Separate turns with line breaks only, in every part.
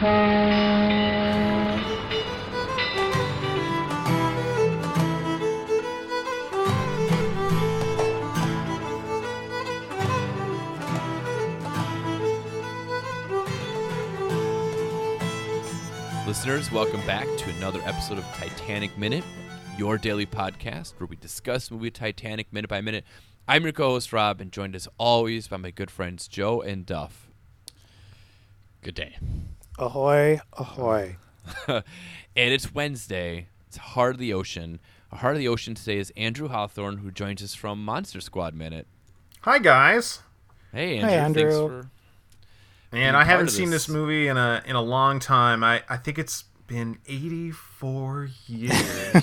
Listeners, welcome back to another episode of Titanic Minute, your daily podcast where we discuss movie Titanic minute by minute. I'm your co-host Rob, and joined as always by my good friends Joe and Duff.
Good day.
Ahoy, ahoy.
and it's Wednesday. It's Heart of the Ocean. Our Heart of the Ocean today is Andrew Hawthorne, who joins us from Monster Squad Minute.
Hi guys.
Hey,
Hey,
Andrew. Thanks
Andrew.
for
Man, I haven't
of
seen
this.
this movie in a in a long time. I, I think it's been 84 years.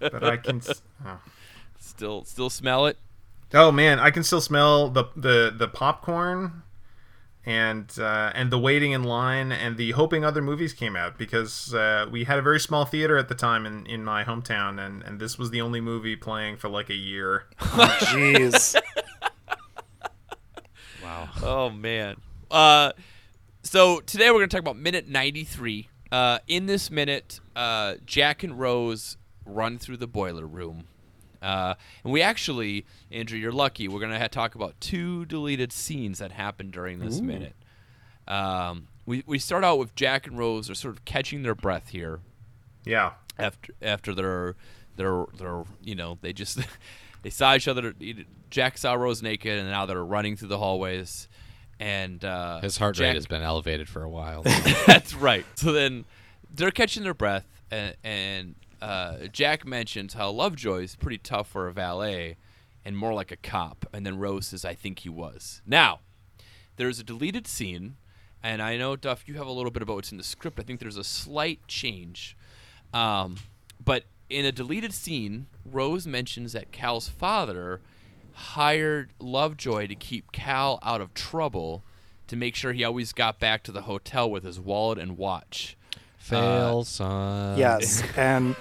but I can oh.
still still smell it.
oh man, I can still smell the the, the popcorn and uh, and the waiting in line and the hoping other movies came out because uh, we had a very small theater at the time in, in my hometown and, and this was the only movie playing for like a year.
Jeez.
Wow.
Oh man. Uh, so today we're gonna talk about minute ninety three. Uh, in this minute, uh, Jack and Rose run through the boiler room. Uh, and we actually, Andrew, you're lucky. We're gonna ha- talk about two deleted scenes that happened during this minute. Um, we we start out with Jack and Rose are sort of catching their breath here
Yeah.
after after their their their you know they just they saw each other. Jack saw Rose naked, and now they're running through the hallways. And uh,
His heart
Jack-
rate has been elevated for a while.
That's right. So then they're catching their breath, and, and uh, Jack mentions how Lovejoy is pretty tough for a valet and more like a cop. And then Rose says, I think he was. Now, there's a deleted scene, and I know, Duff, you have a little bit about what's in the script. I think there's a slight change. Um, but in a deleted scene, Rose mentions that Cal's father hired Lovejoy to keep Cal out of trouble to make sure he always got back to the hotel with his wallet and watch.
Fail, son.
Yes. And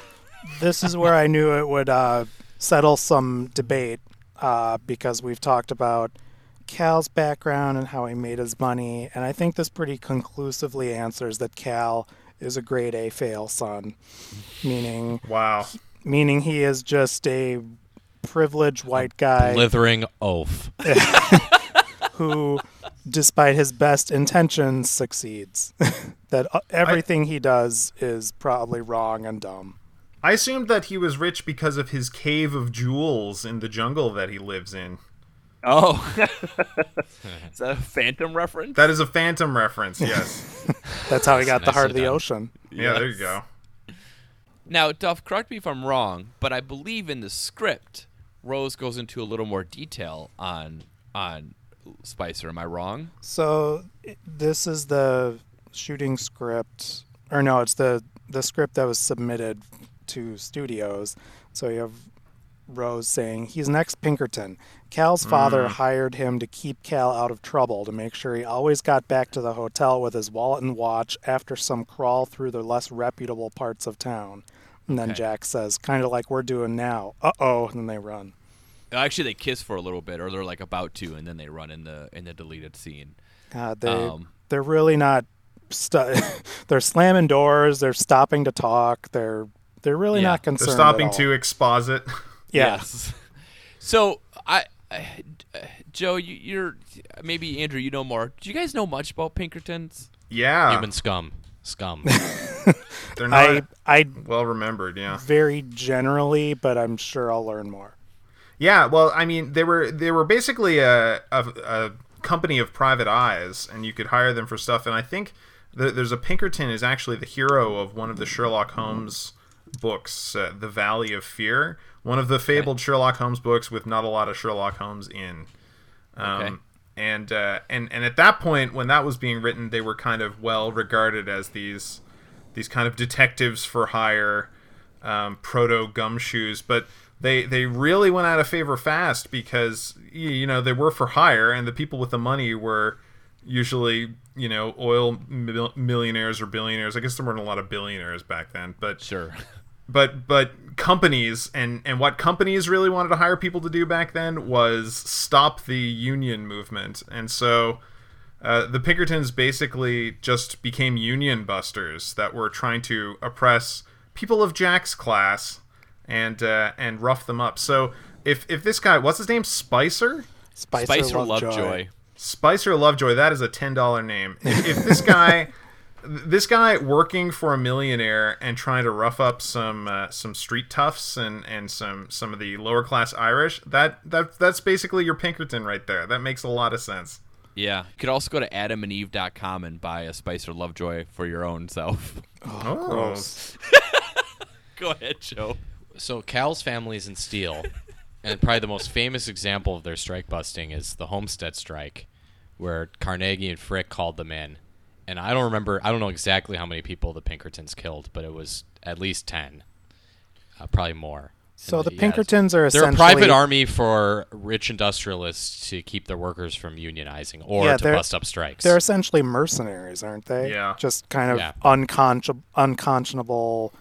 this is where I knew it would uh, settle some debate uh, because we've talked about Cal's background and how he made his money. And I think this pretty conclusively answers that Cal is a grade A fail son, meaning
Wow.
meaning he is just a privileged white guy
Blithering oaf.
who, despite his best intentions, succeeds. that uh, everything he does is probably wrong and dumb.
I assumed that he was rich because of his cave of jewels in the jungle that he lives in.
Oh. Is that a phantom reference?
That is a phantom reference, yes.
That's how he got the heart of the
done.
ocean.
yeah, there you go.
Now, Duff, correct me if I'm wrong, but I believe in the script, Rose goes into a little more detail on on Spicer. Am I wrong?
So this is the shooting script, or no, it's the the script that was submitted to studios. So you have Rose saying he's next Pinkerton. Cal's father hired him to keep Cal out of trouble to make sure he always got back to the hotel with his wallet and watch after some crawl through the less reputable parts of town. And then
Okay.
Jack says, kind of like we're doing now. Uh oh, and then they run.
Actually, they kiss for a little bit, or they're like about to, and then they run in the in the deleted scene.
God, they
Um,
they're really not. Stu- they're slamming doors. They're stopping to talk. They're they're really
Yeah.
not concerned.
They're stopping
at all.
to exposit.
Yeah.
Yes. So I, I- Joe, you, you're maybe Andrew. You know more. Do you guys know much about Pinkertons?
Yeah.
Human scum. Scum.
They're not
I I
well remembered, yeah.
very generally, but I'm sure I'll learn more.
Yeah, well, I mean, they were they were basically a, a, a company of private eyes, and you could hire them for stuff. And I think th- there's a Pinkerton is actually the hero of one of the Sherlock Holmes books, uh, The Valley of Fear, one of the fabled Sherlock Holmes books with not a lot of Sherlock Holmes in. Um,
Okay.
And uh, and and at that point, when that was being written, they were kind of well regarded as these these kind of detectives for hire, um, proto gumshoes. But they they really went out of favor fast because you know they were for hire, and the people with the money were usually you know oil mil- millionaires or billionaires. I guess there weren't a lot of billionaires back then, but
Sure.
but but companies and and what companies really wanted to hire people to do back then was stop the union movement and so Uh, the Pinkertons basically just became union busters that were trying to oppress people of Jack's class and uh, and rough them up. So if if this guy, what's his name, Spicer?
Spicer,
Spicer
Lovejoy.
Lovejoy.
Spicer Lovejoy, that is a ten dollar name. If, if this guy, this guy working for a millionaire and trying to rough up some uh, some street toughs and, and some some of the lower class Irish, that that that's basically your Pinkerton right there. That makes a lot of sense.
Yeah. You could also go to adamandeve.com and buy a Spicer Lovejoy for your own self.
Oh,
Gross.
go ahead, Joe.
So Cal's family's in steel, and probably the most famous example of their strike busting is the Homestead strike, where Carnegie and Frick called them in. And I don't remember, I don't know exactly how many people the Pinkertons killed, but it was at least ten, uh, probably more.
So
And
the
yeah,
Pinkertons are
They're a private army for rich industrialists to keep their workers from unionizing or
Yeah,
to bust up strikes.
They're essentially mercenaries, aren't they?
Yeah.
Just kind of
Yeah.
unconsci- unconscionable.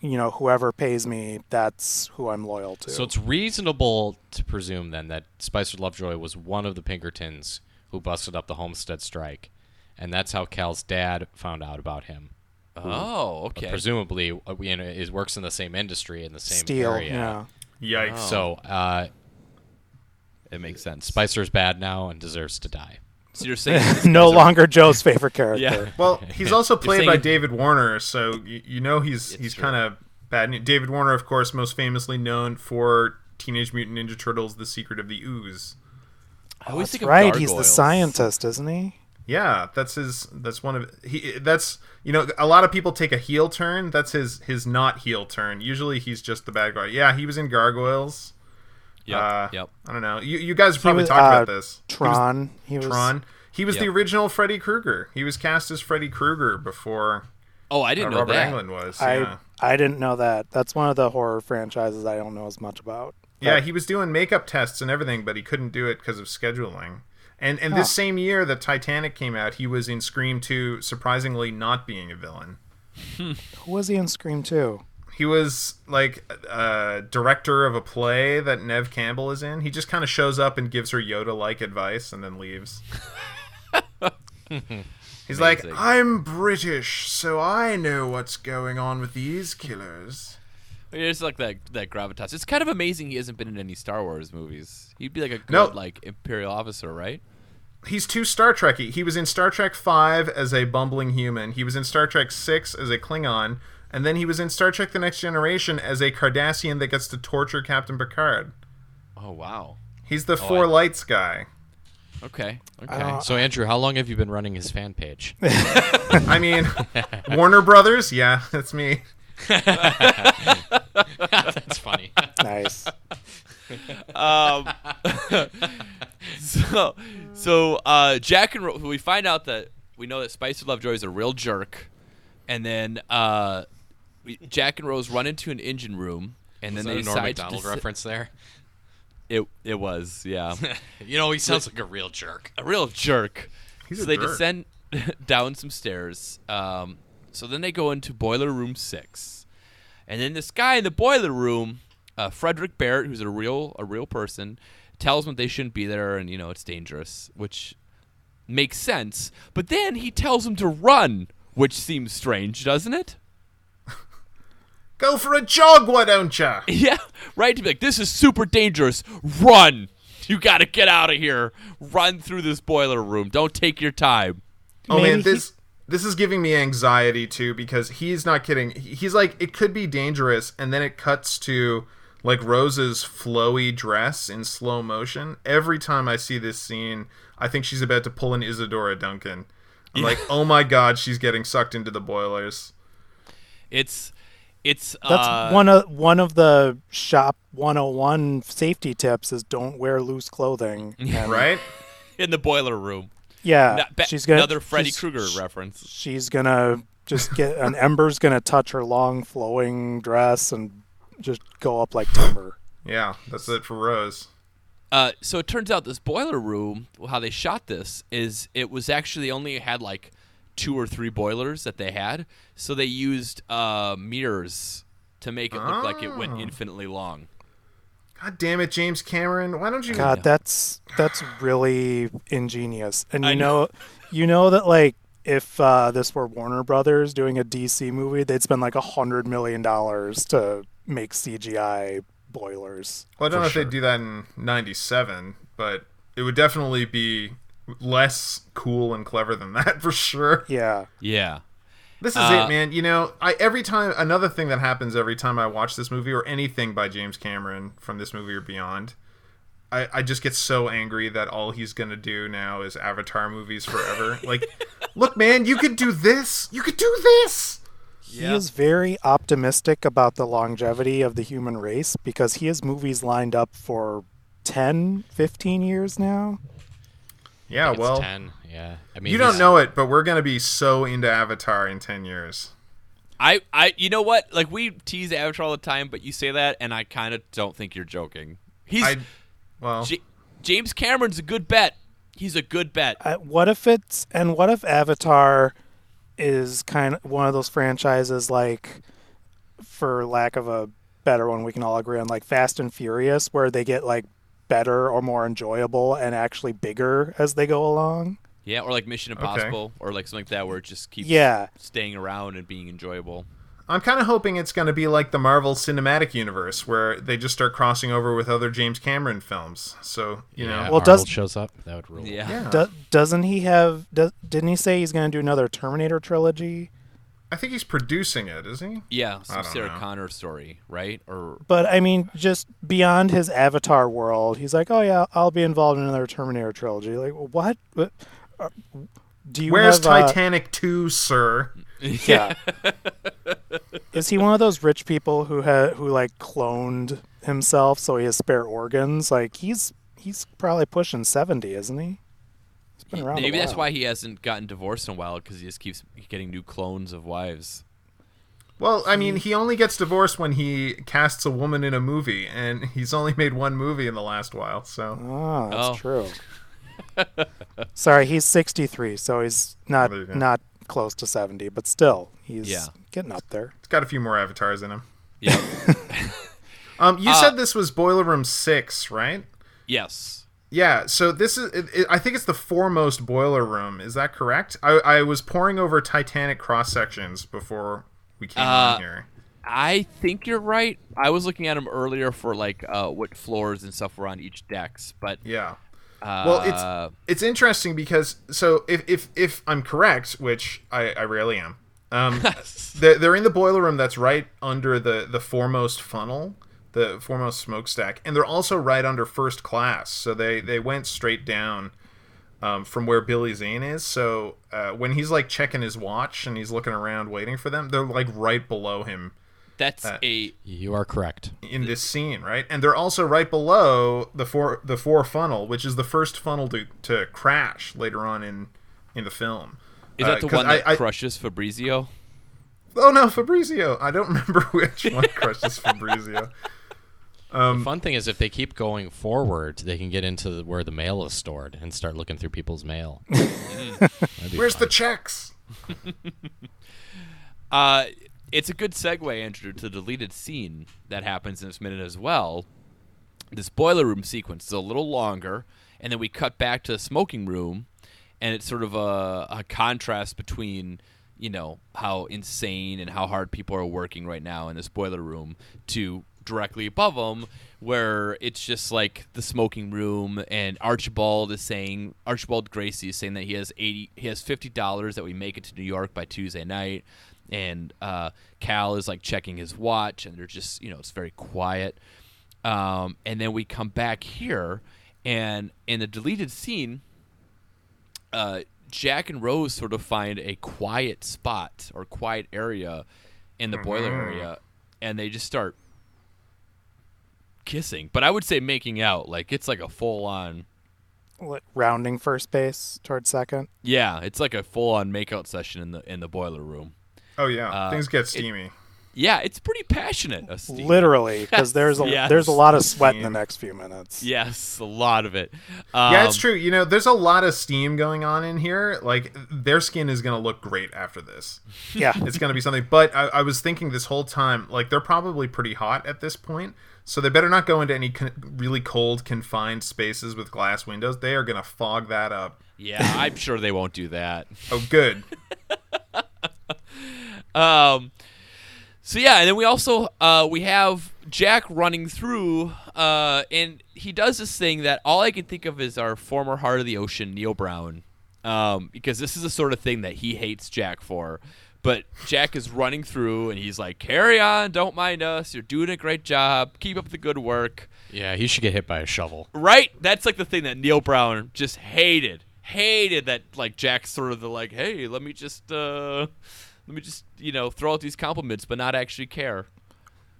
You know, whoever pays me, that's who I'm loyal to.
So it's reasonable to presume then that Spicer Lovejoy was one of the Pinkertons who busted up the Homestead strike, and that's how Cal's dad found out about him.
Oh, okay.
Presumably, uh, you know, is works in the same industry in the same
steel.
area.
Yeah.
yikes!
So uh,
it makes sense.
Spicer's bad now and deserves to die.
So you're saying
no
guy's a-
longer Joe's favorite character.
Yeah.
Well, he's also played by David Warner, so you, you know he's
It's
he's kind of bad. David Warner, of course, most famously known for Teenage Mutant Ninja Turtles: The Secret of the Ooze.
I always
That's
think of
right. He's the scientist, isn't he?
Yeah, that's his. That's one of he. That's you know a lot of people take a heel turn. That's his his not heel turn. Usually he's just the bad guy. Yeah, he was in Gargoyles.
Yeah.
Uh,
yep.
I don't know. You you guys probably
was,
talked
uh,
about this. He was
Tron. He was,
Tron. He was the original Freddy Krueger. He was cast as Freddy Krueger before
Oh, I
uh,
didn't know
Robert
that.
Englund was.
I
yeah.
I didn't know that. That's one of the horror franchises I don't know as much about.
Yeah, he was doing makeup tests and everything, but he couldn't do it because of scheduling. And and this same year that Titanic came out, he was in Scream 2, surprisingly not being a villain.
Who was he in Scream 2?
He was like a director of a play that Neve Campbell is in. He just kind of shows up and gives her Yoda-like advice and then leaves. He's like, "I'm British, so I know what's going on with these killers."
It's like that that gravitas. It's kind of amazing he hasn't been in any Star Wars movies. He'd be like a good
No.
like imperial officer, right?
he's too Star Trekky. He was in Star Trek Five as a bumbling human. He was in Star Trek Six as a Klingon, and then he was in Star Trek: The Next Generation as a Cardassian that gets to torture Captain Picard.
Oh wow.
He's the
Oh,
Four
I-
Lights guy.
Okay. Okay.
Uh,
So Andrew, how long have you been running his fan page?
I mean, Warner Brothers. Yeah, that's me.
That's funny.
Nice.
um, so, so uh, Jack and Ro- we find out that we know that Spicer Lovejoy is a real jerk, and then uh, we, Jack and Rose run into an engine room, and
Was
then
that
they
a Norm
decide to
Macdonald
deci-
reference there?
It it was yeah,
you know, he sounds like a real jerk.
a real jerk.
He's
so
a
they
jerk.
descend down some stairs. Um, so then they go into boiler room six, and then this guy in the boiler room, uh, Frederick Barrett, who's a real a real person, tells them they shouldn't be there, and you know it's dangerous, which makes sense. But then he tells them to run, which seems strange, doesn't it?
Go for a jog, why don't you?
Yeah, right. To be like, this is super dangerous. Run! You got to get out of here. Run through this boiler room. Don't take your time.
Oh
Maybe
man,
he-
this this is giving me anxiety too because he's not kidding. He's like, it could be dangerous, and then it cuts to like Rose's flowy dress in slow motion. Every time I see this scene, I think she's about to pull an Isadora Duncan. I'm like, oh my god, she's getting sucked into the boilers.
It's it's
That's
uh,
one of one of the shop 101 safety tips is don't wear loose clothing. And,
Right?
in the boiler room.
Yeah.
Na- ba-
she's gonna
another Freddy Krueger reference.
She's gonna just get an ember's gonna touch her long flowing dress and just go up like timber.
Yeah, that's it for Rose.
Uh, so it turns out this boiler room, how they shot this, is it was actually only had like two or three boilers that they had, so they used uh, mirrors to make it look like it went
Oh.
infinitely long.
God damn it, James Cameron! Why don't you?
God, that's that's really ingenious. And you
I
know,
know.
you know that like if uh, this were Warner Brothers doing a DC movie, they'd spend like a hundred million dollars to make CGI boilers.
Well, I don't
for
know if they'd do that in '97, but it would definitely be less cool and clever than that for sure.
Yeah,
Yeah.
This is
Uh,
it, man. You know, I every time another thing that happens every time I watch this movie or anything by James Cameron from this movie or beyond, I, I just get so angry that all he's gonna do now is Avatar movies forever. like, look, man, you could do this. You could do this.
he is very optimistic about the longevity of the human race because he has movies lined up for 10, 15 years now.
Yeah, well,
ten. Yeah, I mean,
you don't know it, but we're gonna be so into Avatar in ten years.
I, I, you know what? Like we tease Avatar all the time, but you say that, and I kind of don't think you're joking. He's
I, well,
J- James Cameron's a good bet. He's a good bet.
Uh, what if it's and what if Avatar is kind of one of those franchises like, for lack of a better one, we can all agree on like Fast and Furious, where they get like better or more enjoyable and actually bigger as they go along.
Yeah, or like Mission Impossible, or like something like that, where it just keeps
Yeah.
staying around and being enjoyable.
I'm kind of hoping it's going to be like the Marvel Cinematic Universe, where they just start crossing over with other James Cameron films. So you
Yeah,
know,
Well,
Arnold
does-
shows up. That would rule.
Yeah.
yeah.
Do- doesn't he have? Do- didn't he say he's going to do another Terminator trilogy?
I think he's producing it, is he?
Yeah, some Sarah
know.
Connor story, right? Or
But I mean, just beyond his Avatar world, he's like, "Oh yeah, I'll be involved in another Terminator trilogy." Like, what? What- Do you
Where's
have, uh,
Titanic 2, sir?
Yeah. Is he one of those rich people who ha- who like cloned himself so he has spare organs? Like he's he's probably pushing seventy, isn't he? He's been around.
maybe that's why he hasn't gotten divorced in a while because he just keeps getting new clones of wives.
Well, I mean, he only gets divorced when he casts a woman in a movie, and he's only made one movie in the last while. So
Oh, that's
Oh.
true. Sorry, he's sixty-three, so he's not
There
not close to seventy, but still, he's
Yeah.
getting up there.
it's got a few more avatars in him.
Yeah.
Um, you
Uh,
said this was Boiler Room Six, right?
yes.
Yeah. So this is. It, it, I think it's the foremost boiler room. Is that correct? I, I was poring over Titanic cross sections before we came
Uh,
on here.
I think you're right. I was looking at them earlier for like uh, what floors and stuff were on each decks, but
Yeah.
Uh,
Well, it's it's interesting because so if if if I'm correct, which I, I rarely am, um, they're, they're in the boiler room that's right under the the foremost funnel, the foremost smokestack, and they're also right under first class. So they they went straight down. Um, from where Billy Zane is, so uh, when he's like checking his watch and he's looking around waiting for them, they're like right below him
that's
uh,
a
You are correct.
in this scene, right? And they're also right below the four the four funnel, which is the first funnel to, to crash later on in in the film.
is
Uh,
that the
'cause
one that
I, I,
crushes Fabrizio?
Oh no, Fabrizio! I don't remember which one crushes Fabrizio.
the fun thing is, if they keep going forward, they can get into the, where the mail is stored and start looking through people's mail.
Where's
fun.
the checks?
Uh, it's a good segue, Andrew, to the deleted scene that happens in this minute as well. This boiler room sequence is a little longer, and then we cut back to the smoking room, and it's sort of a, a contrast between, you know, how insane and how hard people are working right now in this boiler room to directly above them, where it's just like the smoking room, and Archibald is saying, Archibald Gracie is saying that he has eighty, he has fifty dollars that we make it to New York by Tuesday night, and uh, Cal is like checking his watch, and they're just, you know, it's very quiet. Um, and then we come back here, and in the deleted scene, uh, Jack and Rose sort of find a quiet spot or quiet area in the boiler area, and they just start kissing. But I would say making out. Like it's like a full on.
Like, rounding first base towards second.
Yeah, it's like a full on makeout session in the in the boiler room.
Oh yeah,
Uh,
things get
it-
steamy.
Yeah, it's pretty passionate.
Literally, because there's a
Yes.
there's a lot of sweat in the next few minutes.
Yes, a lot of it. Um,
Yeah, it's true. You know, there's a lot of steam going on in here. Like their skin is going to look great after this.
Yeah.
It's going to be something. But I, I was thinking this whole time, like they're probably pretty hot at this point, so they better not go into any con- really cold, confined spaces with glass windows. They are going to fog that up.
Yeah, I'm sure they won't do that.
Oh, good.
Um, so yeah, and then we also uh, we have Jack running through, uh, and he does this thing that all I can think of is our former heart of the ocean, Neil Brown, um, because this is the sort of thing that he hates Jack for. But Jack is running through, and he's like, "Carry on, don't mind us. You're doing a great job. Keep up the good work."
Yeah, he should get hit by a shovel.
Right? That's like the thing that Neil Brown just hated. Hated that like Jack's sort of the like, hey, let me just uh let me just, you know, throw out these compliments but not actually care.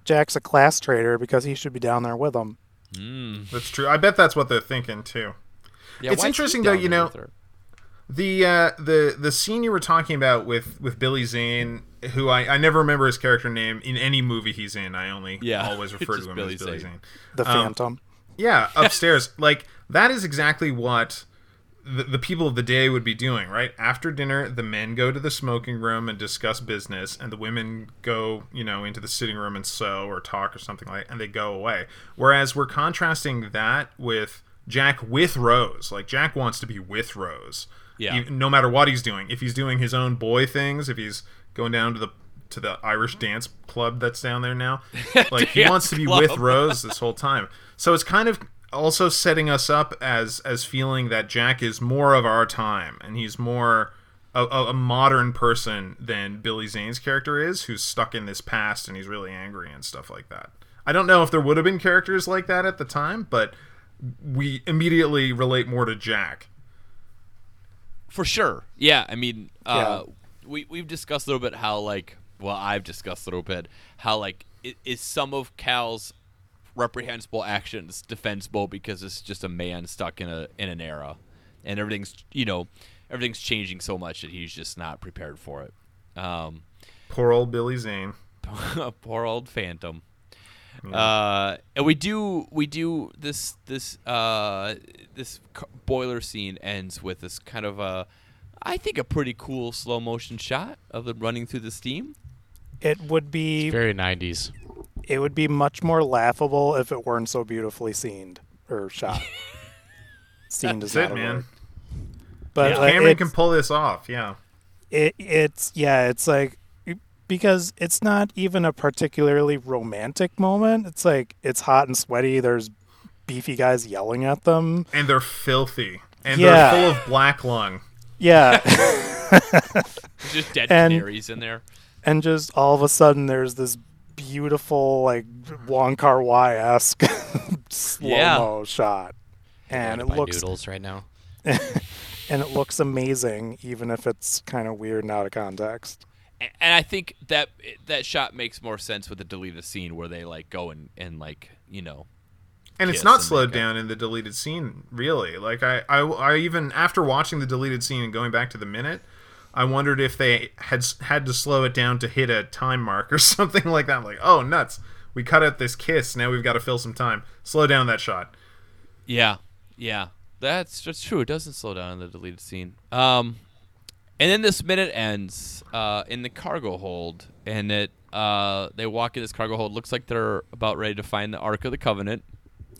Jack's a class traitor because he should be down there with them.
That's true. I bet that's what they're thinking too.
Yeah,
It's interesting, though, you know- The uh, the the scene you were talking about with with Billy Zane, who I, I never remember his character name in any movie he's in. I only
Yeah,
always refer to him
Billy
as Billy
Zane.
Zane.
The
Um,
Phantom.
Yeah, upstairs. like that is exactly what the, the people of the day would be doing, right? After dinner, the men go to the smoking room and discuss business, and the women go, you know, into the sitting room and sew or talk or something like, and they go away. Whereas we're contrasting that with Jack with Rose. Like Jack wants to be with Rose,
Yeah.
no matter what he's doing. If he's doing his own boy things, if he's going down to the to the Irish dance club that's down there now, like he wants to be with. Rose this whole time. So it's kind of also setting us up as as feeling that Jack is more of our time and he's more a, a, a modern person than Billy Zane's character is, who's stuck in this past and he's really angry and stuff like that. I don't know if there would have been characters like that at the time, but we immediately relate more to Jack.
For sure. Yeah, I mean, uh,
Yeah.
we we've discussed a little bit how like, well, I've discussed a little bit how like is some of Cal's reprehensible actions defensible because it's just a man stuck in a in an era, and everything's you know everything's changing so much that he's just not prepared for it. Um,
Poor old Billy Zane.
poor old Phantom. Uh, and we do we do this this uh this boiler scene ends with this kind of a I think a pretty cool slow motion shot of them running through the steam.
It would be
Very 90s.
It would be much more laughable if it weren't so beautifully scened or shot. Scened is
That's it, man.
word. But
Yeah.
like,
Cameron can pull this off, yeah.
it, it's yeah, it's like because it's not even a particularly romantic moment. It's like it's hot and sweaty. There's beefy guys yelling at them.
And they're filthy. And
Yeah.
they're full of black lung.
Yeah.
Just dead
And-
canaries in there.
and just all of a sudden there's this beautiful like Wong Kar Wai esque slow mo shot, and it looks
noodles right now.
and it looks amazing even if it's kind of weird and out of context.
A- And I think that that shot makes more sense with the deleted scene where they like go and, and like you know
and it's not
and
slowed
make up.
down in the deleted scene really like I, I i even after watching the deleted scene and going back to the minute i wondered if they had had to slow it down to hit a time mark or something like that I'm like oh nuts we cut out this kiss now we've got to fill some time slow down that shot
Yeah, yeah, that's that's true. It doesn't slow down in the deleted scene. Um, and then this minute ends uh, in the cargo hold, and it uh, they walk in this cargo hold. Looks like they're about ready to find the Ark of the Covenant.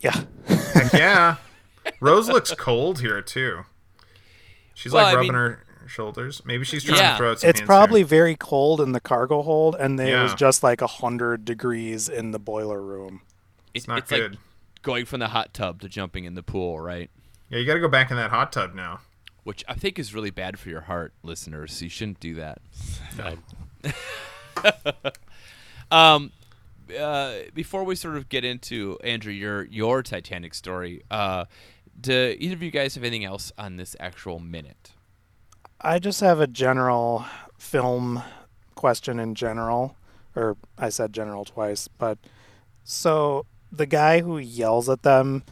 Yeah.
Heck yeah rose looks cold here too she's
Well,
like
I
rubbing
mean-
her shoulders maybe she's trying
Yeah.
to throw out some
It's
hints
probably
here.
very cold in the cargo hold, and it was just like a hundred degrees in the boiler room.
It-
it's not
it's
good
like going from the hot tub to jumping in the pool, right?
yeah you gotta go back in that hot tub now
Which I think is really bad for your heart, listeners. You shouldn't do that.
I-
Um, uh, before we sort of get into Andrew your your Titanic story, uh, do either of you guys have anything else on this actual minute?
I just have a general film question in general, or I said general twice, but so the guy who yells at them,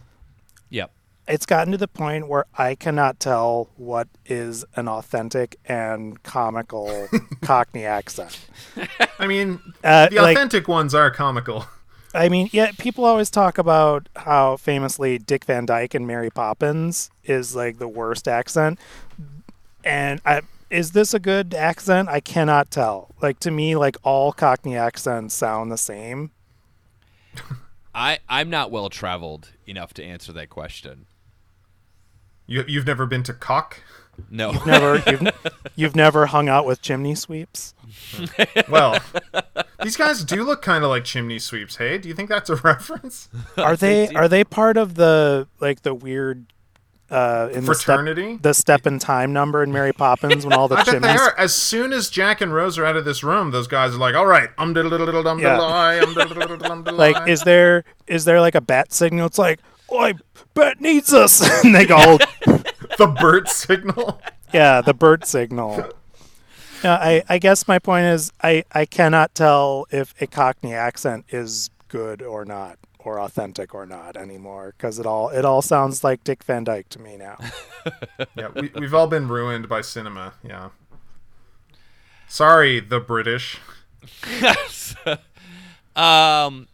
Yep.
it's gotten to the point where I cannot tell what is an authentic and comical Cockney accent.
I mean,
Uh,
the
like-
authentic ones are comical.
I mean, yeah, people always talk about how famously Dick Van Dyke and Mary Poppins is like the worst accent. And I, is this a good accent? I cannot tell. Like to me, like all Cockney accents sound the same.
I I'm not well traveled enough to answer that question.
You, you've never been to Cock?
No.
Never, you've, you've never hung out with chimney sweeps.
Well, these guys do look kind of like chimney sweeps. Hey, do you think that's a reference?
Are they are they part of the like the weird uh in the step,
Fraternity?
the step in time number in Mary Poppins when all the
I bet they are. As soon as Jack and Rose are out of this room, those guys are like, "All right, um diddle diddle dum diddle um diddle
like is there is there like a bat signal? It's like oi bat needs us. And they go
the Bert signal?
yeah the bird signal. Yeah i i guess my point is i i cannot tell if a cockney accent is good or not or authentic or not anymore because it all it all sounds like dick van dyke to me now
Yeah, we, we've all been ruined by cinema. Yeah. Sorry, the British.
um,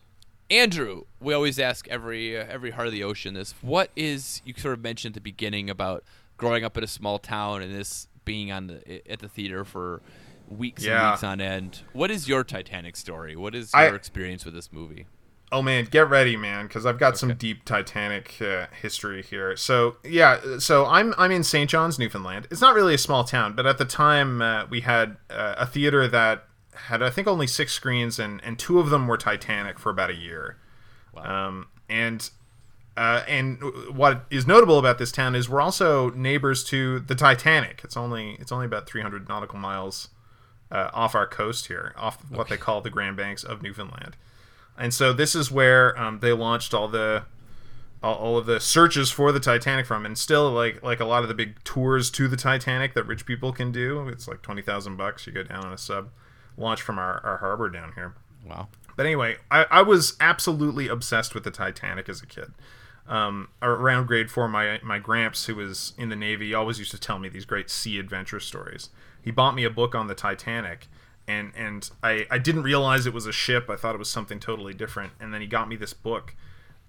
Andrew, we always ask every uh, every heart of the ocean this. What is you sort of mentioned at the beginning about growing up in a small town and this being on the at the theater for weeks
Yeah.
and weeks on end. What is your Titanic story? What is
I-
your experience with this movie?
Oh man, get ready, man, because I've got some deep Titanic uh, history here. So yeah, so I'm I'm in St. John's, Newfoundland. It's not really a small town, but at the time uh, we had uh, a theater that had I think only six screens, and and two of them were Titanic for about a year. Um, and uh, and what is notable about this town is we're also neighbors to the Titanic. It's only it's only about 300 nautical miles uh, off our coast here, off what they call the Grand Banks of Newfoundland. And so this is where um, they launched all the all, all of the searches for the Titanic from, and still like like a lot of the big tours to the Titanic that rich people can do. It's like twenty thousand bucks. You go down on a sub, launch from our, our harbor down here.
Wow.
But anyway, I, I was absolutely obsessed with the Titanic as a kid. Um, around grade four, my my gramps, who was in the Navy, always used to tell me these great sea adventure stories. He bought me a book on the Titanic, and and I, I didn't realize it was a ship. I thought it was something totally different. And then he got me this book,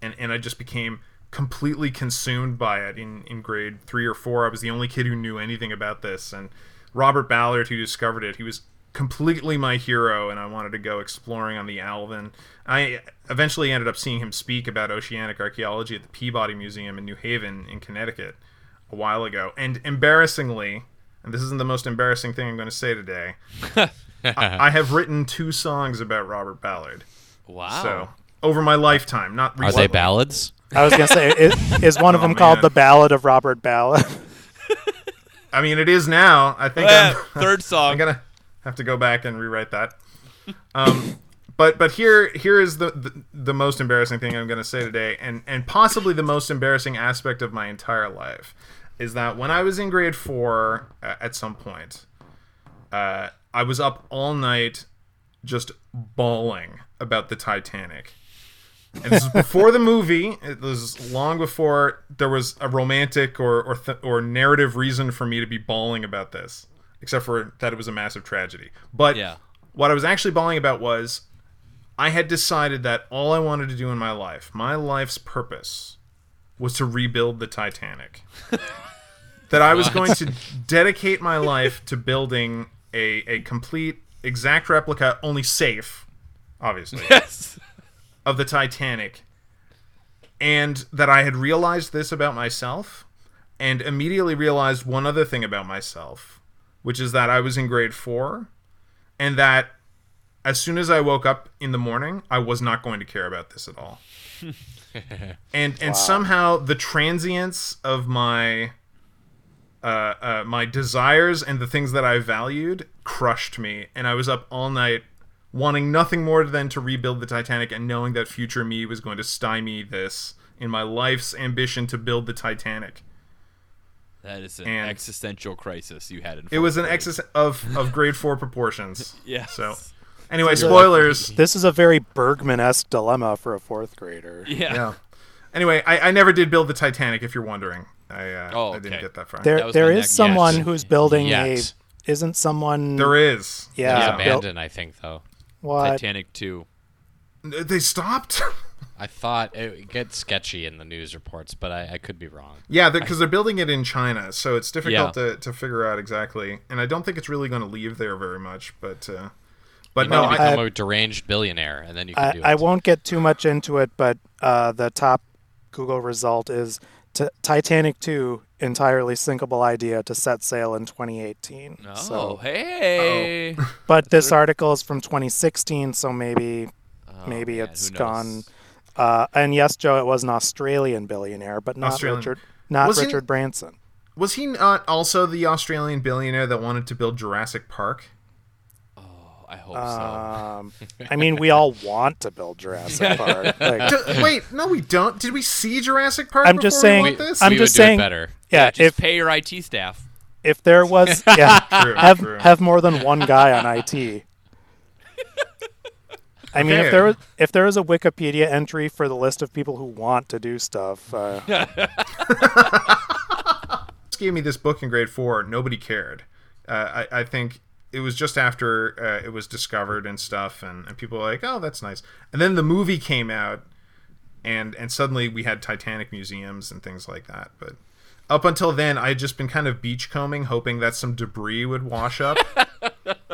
and, and I just became completely consumed by it. In in grade three or four, I was the only kid who knew anything about this. And Robert Ballard, who discovered it, he was completely my hero, and I wanted to go exploring on the Alvin. I eventually ended up seeing him speak about oceanic archaeology at the Peabody Museum in New Haven, in Connecticut, a while ago. And embarrassingly, and this isn't the most embarrassing thing I'm going to say today, I, I have written two songs about Robert Ballard.
Wow.
So over my lifetime, not
Are they
recently.
ballads?
i was gonna say is, is one of
Oh,
them called the ballad of robert ballad
I mean, it is now. I think
Eh,
I'm,
third
I'm gonna have to go back and rewrite that. Um, but but here here is the, the the most embarrassing thing I'm gonna say today, and and possibly the most embarrassing aspect of my entire life, is that when I was in grade four, uh, at some point, uh, I was up all night, just bawling about the Titanic. And this is before the movie. It was long before there was a romantic or or, th- or narrative reason for me to be bawling about this, except for that it was a massive tragedy. But
Yeah.
what I was actually bawling about was I had decided that all I wanted to do in my life, my life's purpose, was to rebuild the Titanic. that I was going to dedicate my life to building a, a complete, exact replica, only safe, obviously,
Yes.
of the Titanic. And that I had realized this about myself, and immediately realized one other thing about myself, which is that I was in grade four, and that as soon as I woke up in the morning, I was not going to care about this at all. and and somehow the transience of my uh, uh, my desires and the things that I valued crushed me, and I was up all night wanting nothing more than to rebuild the Titanic and knowing that future me was going to stymie this in my life's ambition to build the Titanic.
That is an
And-
existential crisis you had in
It was an
fourth
excess of, of grade four proportions.
yeah.
So, anyway, spoilers.
this is a very bergman-esque dilemma for a fourth grader
Yeah.
yeah. Anyway, I, I never did build the Titanic. If you're wondering, I uh,
Oh,
I didn't get that far.
There,
That was
there
my
is
next-
someone
yes.
who's building
Yes.
a. Isn't someone?
there is.
Yeah.
It's
built-
abandoned, I think, though.
what?
Titanic 2.
They stopped.
I thought it gets sketchy in the news reports, but I, I could be wrong.
yeah, because they're building it in China, so it's difficult
Yeah.
to, to figure out exactly. And I don't think it's really going to leave there very much. But uh, but
You
no, I,
become a deranged billionaire, and then you can
I,
do it.
I won't get too much into it, but uh, the top Google result is t- Titanic 2 entirely sinkable idea to set sail in 2018.
Oh,
so,
hey.
but this article is from 2016, so maybe
Oh,
maybe
man,
it's
who knows?
gone. Uh, and yes, Joe, it was an Australian billionaire, but not
Australian.
Richard, not
Was he-
Richard Branson.
was he not also the Australian billionaire that wanted to build Jurassic Park?
I hope so.
Um, I mean, we all want to build Jurassic Park. Like,
D- wait, no, we don't. Did we see Jurassic Park?
I'm just
before we
saying-
this?
I'm
we
just saying-
better.
so.
yeah,
Just
if
pay your IT staff.
if there was, yeah,
True,
have
true.
have more than one guy on IT. I mean,
Okay.
if there was if there was a Wikipedia entry for the list of people who want to do stuff, uh,
gave me this book in grade four. Nobody cared. Uh, I, I think it was just after uh, it was discovered and stuff, and, and people were like, "Oh, that's nice." And then the movie came out, and and suddenly we had Titanic museums and things like that. But up until then, I had just been kind of beachcombing, hoping that some debris would wash up.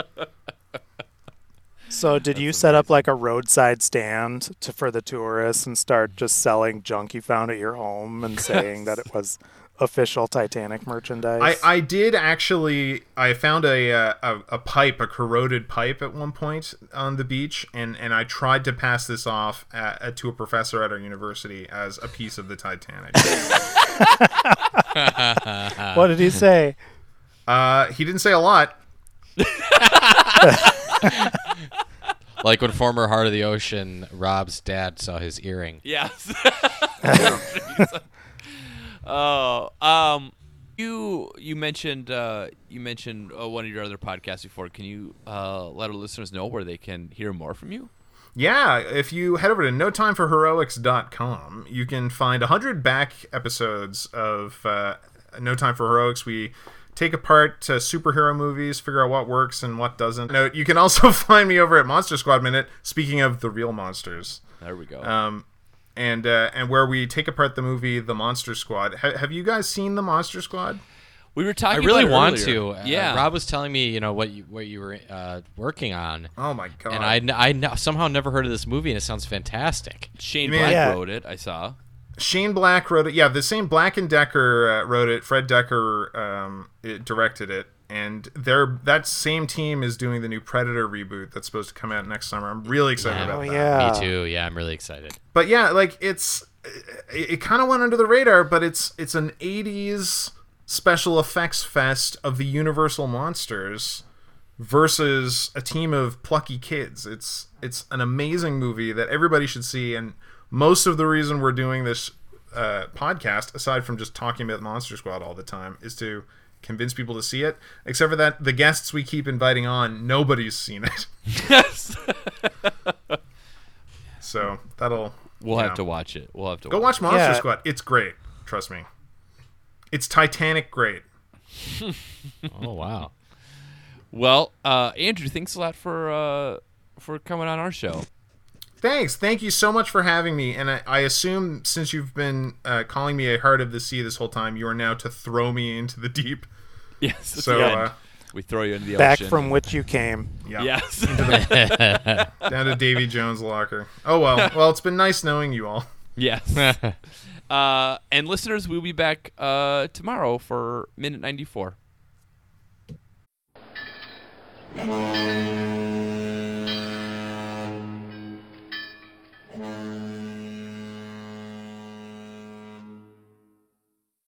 so did you set up like a roadside stand to for the tourists and start just selling junk you found at your home and saying that it was official Titanic merchandise?
I, I did actually. I found a, uh, a a pipe, a corroded pipe, at one point on the beach, and and I tried to pass this off at, at- to a professor at our university as a piece of the Titanic.
what did he say?
uh, he didn't say a lot.
Like when former Heart of the Ocean Rob's dad saw his earring.
Yes. oh, um, you you mentioned uh, you mentioned uh, one of your other podcasts before. Can you uh, let our listeners know where they can hear more from you?
Yeah, if you head over to notimeforheroics.com, you can find 100 back episodes of uh, No Time for Heroics. We take apart uh, superhero movies, figure out what works and what doesn't. No, you can also find me over at Monster Squad Minute, speaking of the real monsters.
There we go.
Um, and uh, and where we take apart the movie The Monster Squad. Ha- have you guys seen The Monster Squad?
we were
I
talking.
really
about I really
want
earlier.
to. Uh,
Yeah.
Rob was telling me, you know, what you what you were uh, working on,
Oh my god!
and I, n- I n- somehow never heard of this movie, and it sounds fantastic.
Shane
Man.
Black
Yeah.
wrote it. I saw.
Shane Black wrote it. Yeah, the same Black and Decker uh, wrote it. Fred Dekker um, it directed it, and they're that same team is doing the new Predator reboot that's supposed to come out next summer. I'm really excited
Yeah.
about
Oh
that.
yeah,
Me too. Yeah, I'm really excited.
But yeah, like it's it, it kind of went under the radar, but it's it's an 80s special effects fest of the Universal monsters versus a team of plucky kids. It's it's an amazing movie that everybody should see and most of the reason we're doing this uh, podcast aside from just talking about Monster Squad all the time is to convince people to see it except for that the guests we keep inviting on nobody's seen it.
Yes.
So, that'll
we'll
yeah.
have to watch it. We'll have to
Go watch Monster
Yeah.
Squad. It's great. Trust me. It's Titanic great.
Oh wow.
Well, uh, Andrew, thanks a lot for uh, for coming on our show.
Thanks. Thank you so much for having me. And I, I assume since you've been uh, calling me a heart of the sea this whole time, you are now to throw me into the deep.
Yes. at
So,
the end,
uh,
we throw you into the ocean.
back
ocean.
from which you came.
yeah.
Yes.
Down to Davy Jones' locker. Oh, well. Well, it's been nice knowing you all.
yes. uh, and listeners, we'll be back uh, tomorrow for minute ninety four.